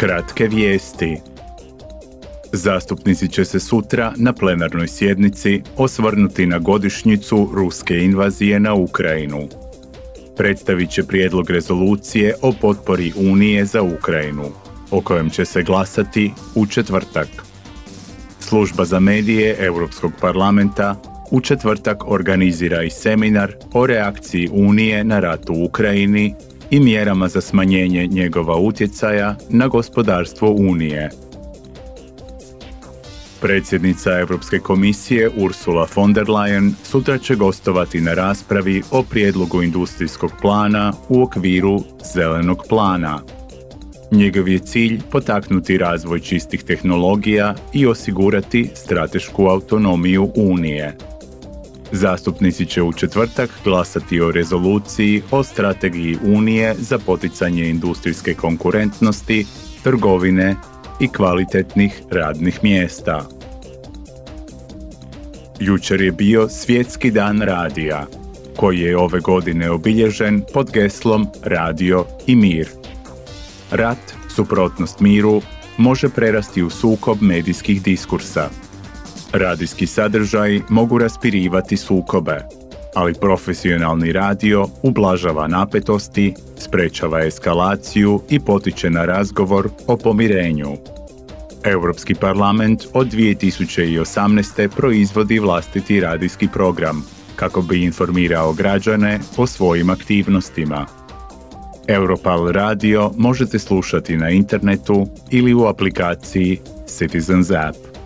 Kratke vijesti. Zastupnici će se sutra na plenarnoj sjednici osvrnuti na godišnjicu ruske invazije na Ukrajinu. Predstavit će prijedlog rezolucije o potpori Unije za Ukrajinu, o kojem će se glasati u četvrtak. Služba za medije Europskog parlamenta u četvrtak organizira i seminar o reakciji Unije na rat u Ukrajini i mjerama za smanjenje njegova utjecaja na gospodarstvo Unije. Predsjednica Europske komisije Ursula von der Leyen sutra će gostovati na raspravi o prijedlogu industrijskog plana u okviru zelenog plana. Njegov je cilj potaknuti razvoj čistih tehnologija i osigurati stratešku autonomiju Unije. Zastupnici će u četvrtak glasati o rezoluciji o strategiji Unije za poticanje industrijske konkurentnosti, trgovine i kvalitetnih radnih mjesta. Jučer je bio Svjetski dan radija, koji je ove godine obilježen pod geslom Radio i mir. Rat, suprotnost miru, može prerasti u sukob medijskih diskursa – Radijski sadržaji mogu raspirivati sukobe, ali profesionalni radio ublažava napetosti, sprečava eskalaciju i potiče na razgovor o pomirenju. Europski parlament od 2018. proizvodi vlastiti radijski program kako bi informirao građane o svojim aktivnostima. Europal radio možete slušati na internetu ili u aplikaciji Citizens App.